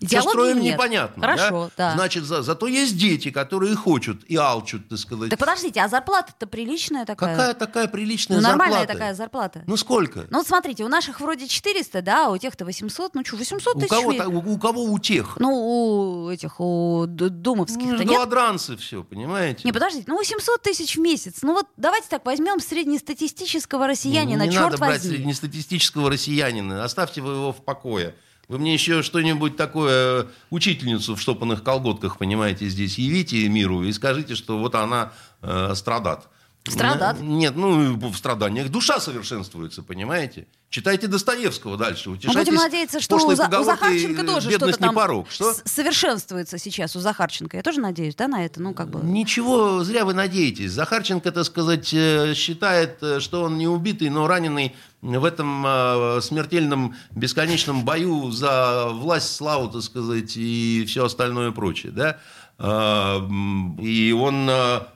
[SPEAKER 3] Идеологии строим нет. непонятно.
[SPEAKER 2] Хорошо, да?
[SPEAKER 3] да. Значит, за, зато есть дети, которые хочут и алчут, так сказать.
[SPEAKER 2] Так подождите, а зарплата-то приличная такая?
[SPEAKER 3] Какая такая приличная
[SPEAKER 2] ну,
[SPEAKER 3] зарплата?
[SPEAKER 2] нормальная такая зарплата.
[SPEAKER 3] Ну, сколько?
[SPEAKER 2] Ну, вот смотрите, у наших вроде 400, да, а у тех-то 800. Ну, что, 800 тысяч?
[SPEAKER 3] У кого, у, у кого у тех?
[SPEAKER 2] Ну, у этих, у думовских Ну,
[SPEAKER 3] голодранцы все, понимаете?
[SPEAKER 2] Не, подождите, ну, 800 тысяч в месяц. Ну, вот давайте так возьмем среднестатистического россиянина,
[SPEAKER 3] не,
[SPEAKER 2] не
[SPEAKER 3] черт
[SPEAKER 2] надо
[SPEAKER 3] брать среднестатистического россиянина. Оставьте вы его в покое. Вы мне еще что-нибудь такое, э, учительницу в штопанных колготках, понимаете, здесь явите миру и скажите, что вот она э, страдат.
[SPEAKER 2] Страдат?
[SPEAKER 3] Нет, ну, в страданиях душа совершенствуется, понимаете? Читайте Достоевского дальше.
[SPEAKER 2] Мы будем надеяться, что у, За, у Захарченко тоже что-то там порог. Что? совершенствуется сейчас у Захарченко. Я тоже надеюсь, да, на это? Ну, как бы...
[SPEAKER 3] Ничего, зря вы надеетесь. Захарченко, так сказать, э, считает, э, что он не убитый, но раненый в этом э, смертельном бесконечном бою за власть, славу, так сказать, и все остальное прочее, да? И он,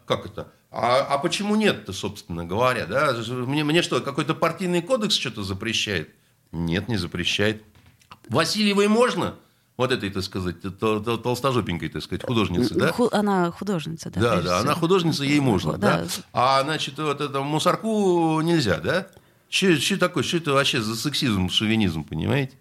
[SPEAKER 3] как это, а, а почему нет-то, собственно говоря? Да? Мне, мне что, какой-то партийный кодекс что-то запрещает? Нет, не запрещает. Васильевой можно? Вот этой, так сказать, толстожопенькой, так сказать, художницы, да?
[SPEAKER 2] Она художница, да.
[SPEAKER 3] Да, да, она художница, ей можно, да. да. А, значит, вот это мусорку нельзя, да? Что такое, что это вообще за сексизм, шовинизм, понимаете?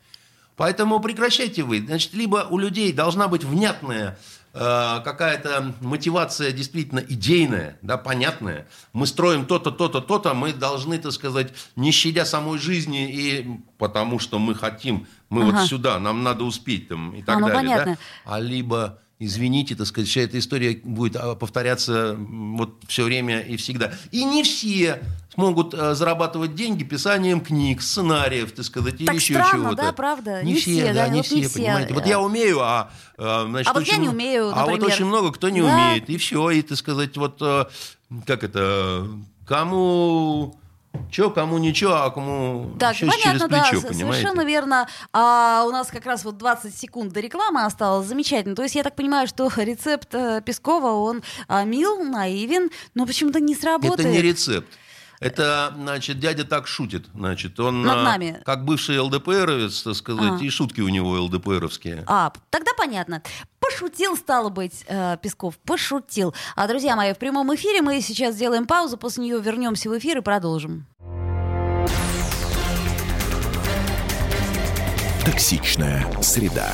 [SPEAKER 3] Поэтому прекращайте вы. Значит, либо у людей должна быть внятная какая-то мотивация действительно идейная, да, понятная. Мы строим то-то, то-то, то-то, мы должны, так сказать, не щадя самой жизни, и потому что мы хотим, мы ага. вот сюда, нам надо успеть там и так а, ну, далее. Понятно. Да? А либо извините, так сказать, вся эта история будет а, повторяться вот все время и всегда. И не все смогут а, зарабатывать деньги писанием книг, сценариев, так сказать, так или еще чего-то.
[SPEAKER 2] да, правда?
[SPEAKER 3] Не, не все, все, да, не, вот все, не все, понимаете. Вот я умею, а,
[SPEAKER 2] а значит, а вот очень, я не умею, например.
[SPEAKER 3] А вот очень много кто не да. умеет, и все, и, так сказать, вот как это кому Че, кому ничего, а кому
[SPEAKER 2] так,
[SPEAKER 3] еще
[SPEAKER 2] понятно,
[SPEAKER 3] через
[SPEAKER 2] да,
[SPEAKER 3] плечо, понимаете?
[SPEAKER 2] совершенно верно. А у нас как раз вот 20 секунд до рекламы осталось. Замечательно. То есть я так понимаю, что <laughs> рецепт э, Пескова, он а, мил, наивен, но почему-то не сработает.
[SPEAKER 3] Это не рецепт. Это, значит, дядя так шутит. Значит, он
[SPEAKER 2] Над
[SPEAKER 3] а,
[SPEAKER 2] нами.
[SPEAKER 3] как бывший ЛДПРовец, так сказать,
[SPEAKER 2] А.
[SPEAKER 3] и шутки у него ЛДПРовские.
[SPEAKER 2] А, тогда понятно. Пошутил, стало быть, э, Песков, пошутил. А, друзья мои, в прямом эфире мы сейчас сделаем паузу, после нее вернемся в эфир и продолжим.
[SPEAKER 1] Токсичная среда.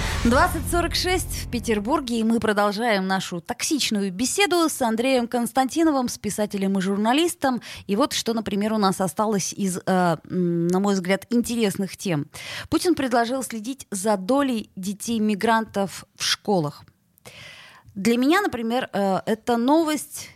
[SPEAKER 2] 2046 в Петербурге, и мы продолжаем нашу токсичную беседу с Андреем Константиновым, с писателем и журналистом. И вот что, например, у нас осталось из, э, на мой взгляд, интересных тем. Путин предложил следить за долей детей-мигрантов в школах. Для меня, например, э, эта новость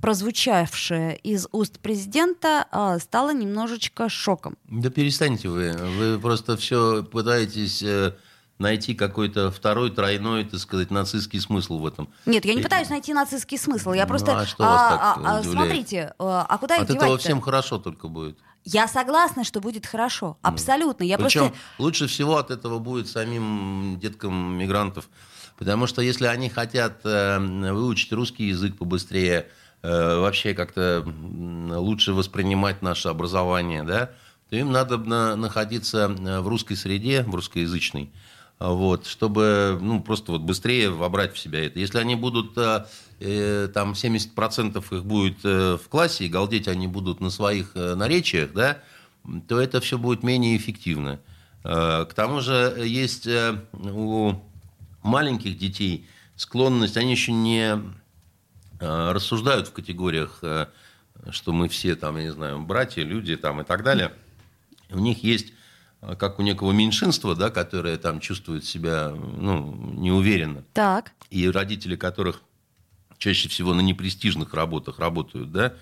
[SPEAKER 2] прозвучавшая из уст президента, э, стала немножечко шоком.
[SPEAKER 3] Да перестаньте вы. Вы просто все пытаетесь э, найти какой-то второй, тройной, так сказать, нацистский смысл в этом.
[SPEAKER 2] Нет, я не
[SPEAKER 3] И-
[SPEAKER 2] пытаюсь найти нацистский смысл. Я
[SPEAKER 3] Ну,
[SPEAKER 2] просто.
[SPEAKER 3] а что вас так
[SPEAKER 2] а, а,
[SPEAKER 3] удивляет?
[SPEAKER 2] смотрите, э, а куда
[SPEAKER 3] От этого всем хорошо только будет.
[SPEAKER 2] Я согласна, что будет хорошо. Абсолютно. Я
[SPEAKER 3] Причем
[SPEAKER 2] просто.
[SPEAKER 3] лучше всего от этого будет самим деткам мигрантов. Потому что если они хотят э, выучить русский язык побыстрее, э, вообще как-то лучше воспринимать наше образование, да, то им надо на- находиться э, в русской среде, в русскоязычной, вот, чтобы ну, просто вот быстрее вобрать в себя это. Если они будут, э, э, там 70% их будет э, в классе, и галдеть они будут на своих наречиях, да, то это все будет менее эффективно. К тому же есть у маленьких детей склонность, они еще не рассуждают в категориях, что мы все там, я не знаю, братья, люди там и так далее. У них есть, как у некого меньшинства, да, которое там чувствует себя ну, неуверенно,
[SPEAKER 2] Так.
[SPEAKER 3] и родители которых чаще всего на непрестижных работах работают, да,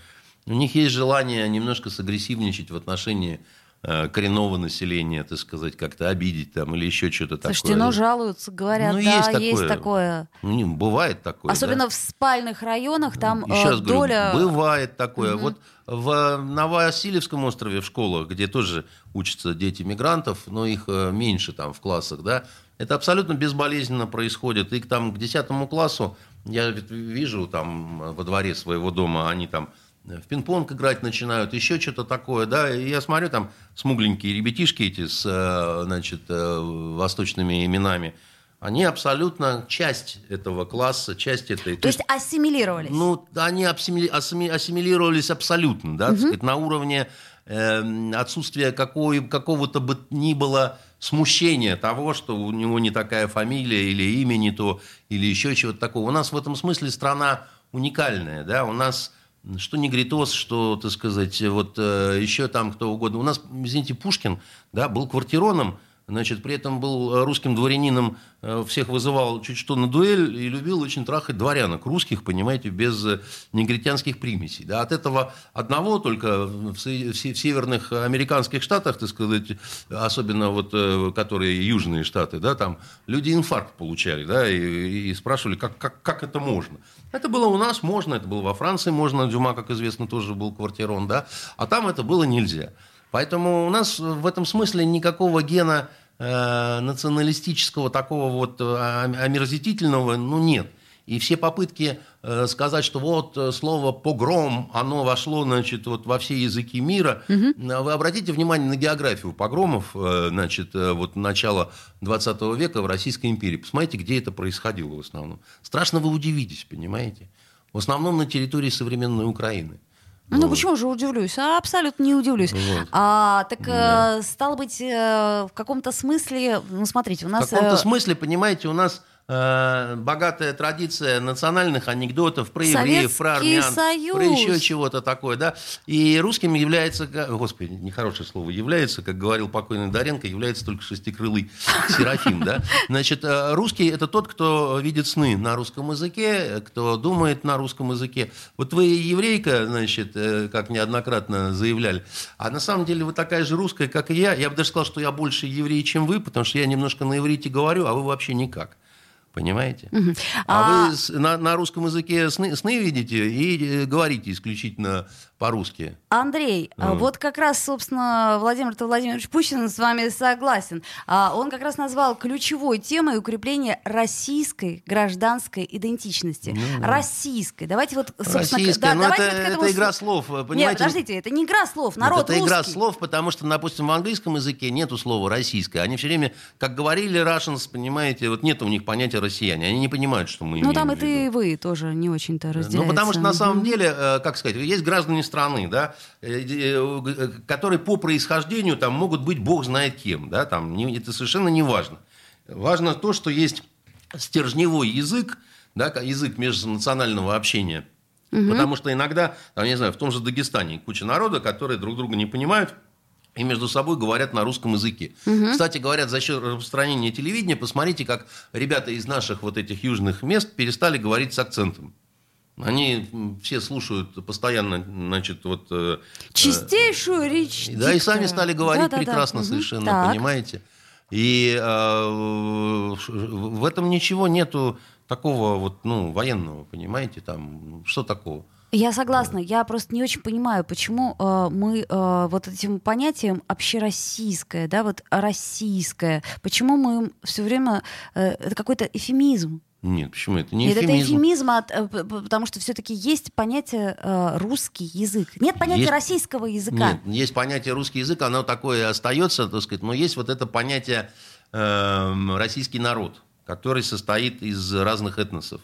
[SPEAKER 3] у них есть желание немножко сагрессивничать в отношении э, коренного населения, так сказать, как-то обидеть там или еще что-то такое.
[SPEAKER 2] Слушайте, ну жалуются, говорят,
[SPEAKER 3] Ну,
[SPEAKER 2] да,
[SPEAKER 3] есть
[SPEAKER 2] есть
[SPEAKER 3] такое.
[SPEAKER 2] такое.
[SPEAKER 3] Ну, не, бывает такое.
[SPEAKER 2] Особенно
[SPEAKER 3] да.
[SPEAKER 2] в спальных районах там
[SPEAKER 3] Еще
[SPEAKER 2] э,
[SPEAKER 3] раз говорю,
[SPEAKER 2] доля.
[SPEAKER 3] бывает такое. Вот в Новоосилевском острове в школах, где тоже учатся дети мигрантов, но их э, меньше там в классах, да, это абсолютно безболезненно происходит. И к, там, к 10 классу я вижу там э, во дворе своего дома, они там в пинг-понг играть начинают, еще что-то такое, да, и я смотрю, там смугленькие ребятишки эти с, э, значит, э, восточными именами, они абсолютно часть этого класса, часть этой...
[SPEAKER 2] То есть ассимилировались.
[SPEAKER 3] Ну, они ассимили- ассими- ассимилировались абсолютно, да, так сказать, на уровне э, отсутствия какой, какого-то бы ни было смущения того, что у него не такая фамилия или имя не то, или еще чего-то такого. У нас в этом смысле страна уникальная, да, у нас что негритос, что, так сказать, вот э, еще там кто угодно. У нас, извините, Пушкин, да, был квартироном, Значит, при этом был э, русским дворянином, э, всех вызывал чуть что на дуэль и любил очень трахать дворянок русских, понимаете, без э, негритянских примесей. Да, от этого одного только в, се- в се- в северных американских штатах, так сказать, особенно вот, которые южные штаты, да, там люди инфаркт получали, да, и, и спрашивали, как, как, как это можно. Это было у нас можно, это было во Франции можно, Дюма, как известно, тоже был квартирон, да, а там это было нельзя. Поэтому у нас в этом смысле никакого гена националистического такого вот э, омерзительного, ну, нет. И все попытки э, сказать, что вот э, слово «погром», оно вошло, значит, вот во все языки мира. Э, Вы обратите внимание на географию погромов, э, значит, э, вот начала 20 века в Российской империи. Посмотрите, где это происходило в основном. Страшно вы удивитесь, понимаете? В основном на территории современной Украины.
[SPEAKER 2] Ну,
[SPEAKER 3] Вот.
[SPEAKER 2] почему же удивлюсь? А, абсолютно не удивлюсь.
[SPEAKER 3] Вот.
[SPEAKER 2] А, так,
[SPEAKER 3] Да.
[SPEAKER 2] э, стало быть, э, в каком-то смысле, ну, смотрите, у
[SPEAKER 3] В
[SPEAKER 2] нас...
[SPEAKER 3] каком-то
[SPEAKER 2] э,
[SPEAKER 3] смысле, понимаете, у нас э, богатая традиция национальных анекдотов про евреев, про
[SPEAKER 2] Советский
[SPEAKER 3] армян,
[SPEAKER 2] Союз.
[SPEAKER 3] про еще чего-то такое, да. И русским является, господи, нехорошее слово, является, как говорил покойный Доренко, является только шестикрылый Серафим, да. Значит, э, русский это тот, кто видит сны на русском языке, кто думает на русском языке. Вот вы еврейка, значит, э, как неоднократно заявляли, а на самом деле вы такая же русская, как и я. Я бы даже сказал, что я больше еврей, чем вы, потому что я немножко на иврите говорю, а вы вообще никак. Понимаете? А,
[SPEAKER 2] А-
[SPEAKER 3] вы с- на, на русском языке сны, сны видите и э, говорите исключительно по-русски.
[SPEAKER 2] Андрей,
[SPEAKER 3] Ну.
[SPEAKER 2] вот как раз, собственно, Владимир Владимирович Путин с вами согласен. А, Он как раз назвал ключевой темой укрепление российской гражданской идентичности. Российской. Давайте вот, собственно,
[SPEAKER 3] Ну Российская,
[SPEAKER 2] да,
[SPEAKER 3] но
[SPEAKER 2] давайте
[SPEAKER 3] это,
[SPEAKER 2] вот к
[SPEAKER 3] это
[SPEAKER 2] этому
[SPEAKER 3] игра
[SPEAKER 2] с-
[SPEAKER 3] слов, вы
[SPEAKER 2] Нет,
[SPEAKER 3] понимаете?
[SPEAKER 2] подождите, это не игра слов, народ
[SPEAKER 3] это игра
[SPEAKER 2] русский.
[SPEAKER 3] слов, потому что, допустим, в английском языке нету слова «российское». Они все время, как говорили Russians, понимаете, вот нет у них понятия «россияне». Они не понимают, что мы
[SPEAKER 2] Ну, там это и вы тоже не очень-то разделяете.
[SPEAKER 3] Ну, потому что на самом деле, э, как сказать, есть граждане страны, да, э, э, э, которые по происхождению там могут быть бог знает кем, да, там не- это совершенно не важно. Важно то, что есть стержневой язык, да, язык межнационального общения. Потому что иногда, там, не знаю, в том же Дагестане куча народа, которые друг друга не понимают, и между собой говорят на русском языке. Кстати, говорят, за счет распространения телевидения, посмотрите, как ребята из наших вот этих южных мест перестали говорить с акцентом. Они все слушают постоянно, значит, вот... э,
[SPEAKER 2] Чистейшую речь.
[SPEAKER 3] да, и
[SPEAKER 2] диктора.
[SPEAKER 3] сами стали говорить
[SPEAKER 2] Да-да-да.
[SPEAKER 3] прекрасно
[SPEAKER 2] Мгм.
[SPEAKER 3] совершенно,
[SPEAKER 2] Так.
[SPEAKER 3] понимаете? И э, в этом ничего нету такого вот, ну, военного, понимаете, там, ну, что такого?
[SPEAKER 2] Я согласна. Я просто не очень понимаю, почему э, мы э, вот этим понятием общероссийское, да, вот российское, почему мы все время э, это какой-то эфемизм.
[SPEAKER 3] Нет, почему это не
[SPEAKER 2] Нет, это
[SPEAKER 3] эвфемизм?
[SPEAKER 2] эфемизм, от, э, потому что все-таки есть понятие э, русский язык. Нет понятия
[SPEAKER 3] Есть-
[SPEAKER 2] российского языка.
[SPEAKER 3] Нет, есть понятие русский язык, оно такое остается, так сказать, но есть вот это понятие эм, российский народ, который состоит из разных этносов.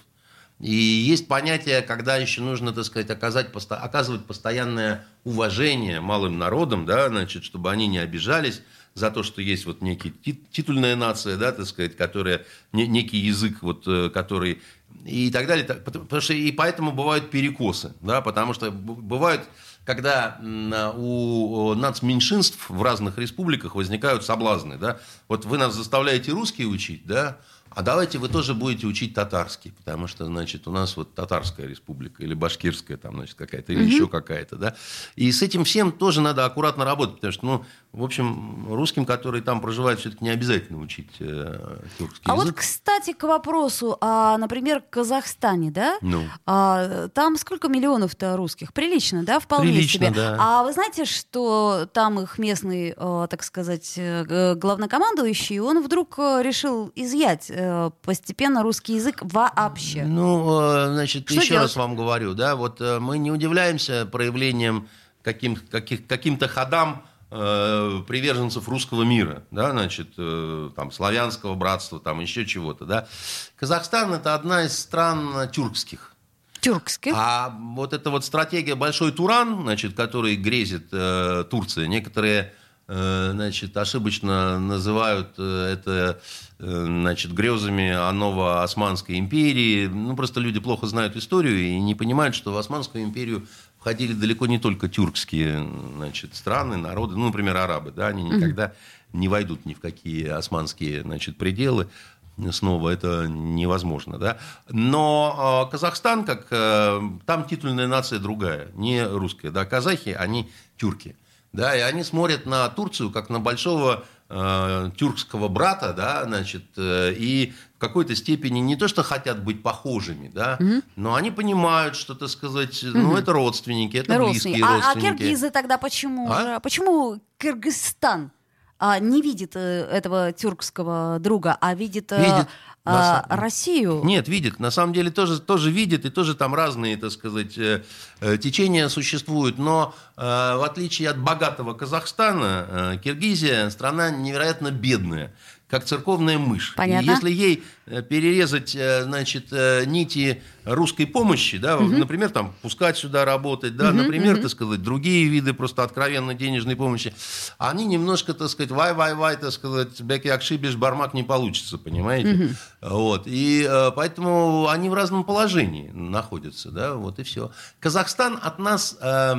[SPEAKER 3] И есть понятие, когда еще нужно, так сказать, оказать, оказывать постоянное уважение малым народам, да, значит, чтобы они не обижались за то, что есть вот некий ти- титульная нация, да, так сказать, которая, не- некий язык, вот, э, который и так далее. Потому что и поэтому бывают перекосы, да, потому что бывают, когда а, у нацменьшинств в разных республиках возникают соблазны, да. Вот вы нас заставляете русский учить, да, а давайте вы тоже будете учить татарский, потому что, значит, у нас вот татарская республика или башкирская там, значит, какая-то, или еще какая-то, да. И с этим всем тоже надо аккуратно работать, потому что, ну, в общем, русским, которые там проживают, все-таки не обязательно учить э, тюркский
[SPEAKER 2] А вот,
[SPEAKER 3] язык.
[SPEAKER 2] кстати, к вопросу, а, например, в Казахстане, да?
[SPEAKER 3] Ну.
[SPEAKER 2] А, там сколько миллионов-то русских? Прилично, да, вполне
[SPEAKER 3] Прилично,
[SPEAKER 2] себе.
[SPEAKER 3] да.
[SPEAKER 2] А вы знаете, что там их местный, э, так сказать, э, главнокомандующий, он вдруг э, решил изъять э, постепенно русский язык вообще.
[SPEAKER 3] Ну, э, значит,
[SPEAKER 2] Что
[SPEAKER 3] еще
[SPEAKER 2] делать?
[SPEAKER 3] раз вам говорю, да, вот э, мы не удивляемся проявлением каким, каких, каким-то ходам э, приверженцев русского мира, да, значит, э, там, славянского братства, там, еще чего-то, да. Казахстан – это одна из стран тюркских.
[SPEAKER 2] Тюркских.
[SPEAKER 3] А вот эта вот стратегия «Большой Туран», значит, который грезит э, Турция, некоторые э, значит, ошибочно называют э, это э, значит, грезами о Ново-Османской империи. Ну, просто люди плохо знают историю и не понимают, что в Османскую империю входили далеко не только тюркские значит, страны, народы, ну, например, арабы. Да, они никогда не войдут ни в какие османские значит, пределы снова это невозможно, да. Но э, Казахстан, как э, там титульная нация другая, не русская, да. Казахи, они тюрки, да, и они смотрят на Турцию как на большого э, тюркского брата, да, значит, э, и в какой-то степени не то, что хотят быть похожими, да, но они понимают, что, так сказать, ну, это родственники, это
[SPEAKER 2] Родственники.
[SPEAKER 3] близкие
[SPEAKER 2] А, а
[SPEAKER 3] родственники.
[SPEAKER 2] киргизы тогда почему
[SPEAKER 3] А?
[SPEAKER 2] же? Почему Кыргызстан а, не видит э, этого тюркского друга, а видит, э,
[SPEAKER 3] Видит.
[SPEAKER 2] а,
[SPEAKER 3] На са-
[SPEAKER 2] Россию?
[SPEAKER 3] Нет, видит. На самом деле тоже, тоже видит, и тоже там разные, так сказать, э, течения существуют. Но в отличие от богатого Казахстана, Киргизия страна невероятно бедная. Как церковная мышь.
[SPEAKER 2] Понятно.
[SPEAKER 3] И если ей э, перерезать, э, значит, э, нити русской помощи, да, например, там, пускать сюда работать, да, например, так сказать, другие виды просто откровенно денежной помощи, они немножко, так сказать, вай-вай-вай, так сказать, беки акшибиш, бармак не получится, понимаете? Вот. И поэтому они в разном положении находятся, да, вот и все. Казахстан от нас э,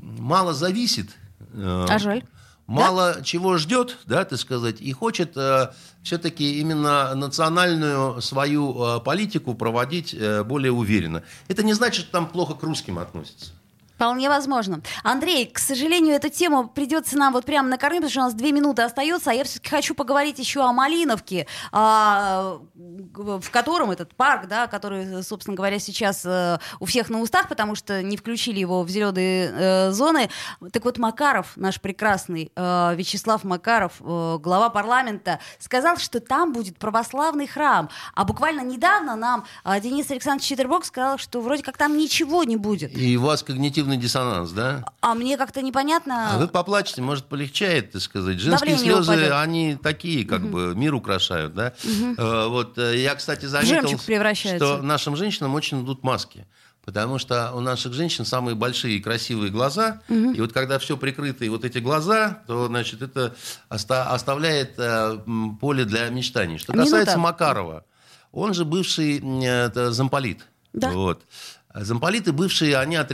[SPEAKER 3] мало зависит. э,
[SPEAKER 2] А жаль.
[SPEAKER 3] Мало чего ждет, да, так сказать, и хочет э, все-таки именно национальную свою э, политику проводить э, более уверенно. Это не значит, что там плохо к русским относятся.
[SPEAKER 2] Вполне возможно. Андрей, к сожалению, эту тему придется нам вот прямо накормить, потому что у нас две минуты остается, а я все-таки хочу поговорить еще о Малиновке, а, в котором этот парк, да, который, собственно говоря, сейчас э, у всех на устах, потому что не включили его в зеленые э, зоны. Так вот, Макаров, наш прекрасный э, Вячеслав Макаров, глава парламента, сказал, что там будет православный храм. А буквально недавно нам Денис Александрович Четербок сказал, что вроде как там ничего не будет.
[SPEAKER 3] И вас когнитивный диссонанс, да?
[SPEAKER 2] А мне как-то непонятно.
[SPEAKER 3] А вы поплачете, может, полегчает, так сказать. Женские
[SPEAKER 2] Давление
[SPEAKER 3] слезы,
[SPEAKER 2] упадет.
[SPEAKER 3] они такие, как бы, мир украшают, да? Э, Вот э, я, кстати, заметил, что нашим женщинам очень идут маски. Потому что у наших женщин самые большие и красивые глаза. И вот когда все прикрыто, и вот эти глаза, то, значит, это оста- оставляет э, поле для мечтаний. Что
[SPEAKER 2] Минута.
[SPEAKER 3] касается Макарова, он же бывший это, замполит.
[SPEAKER 2] Да.
[SPEAKER 3] Вот. Замполиты бывшие, они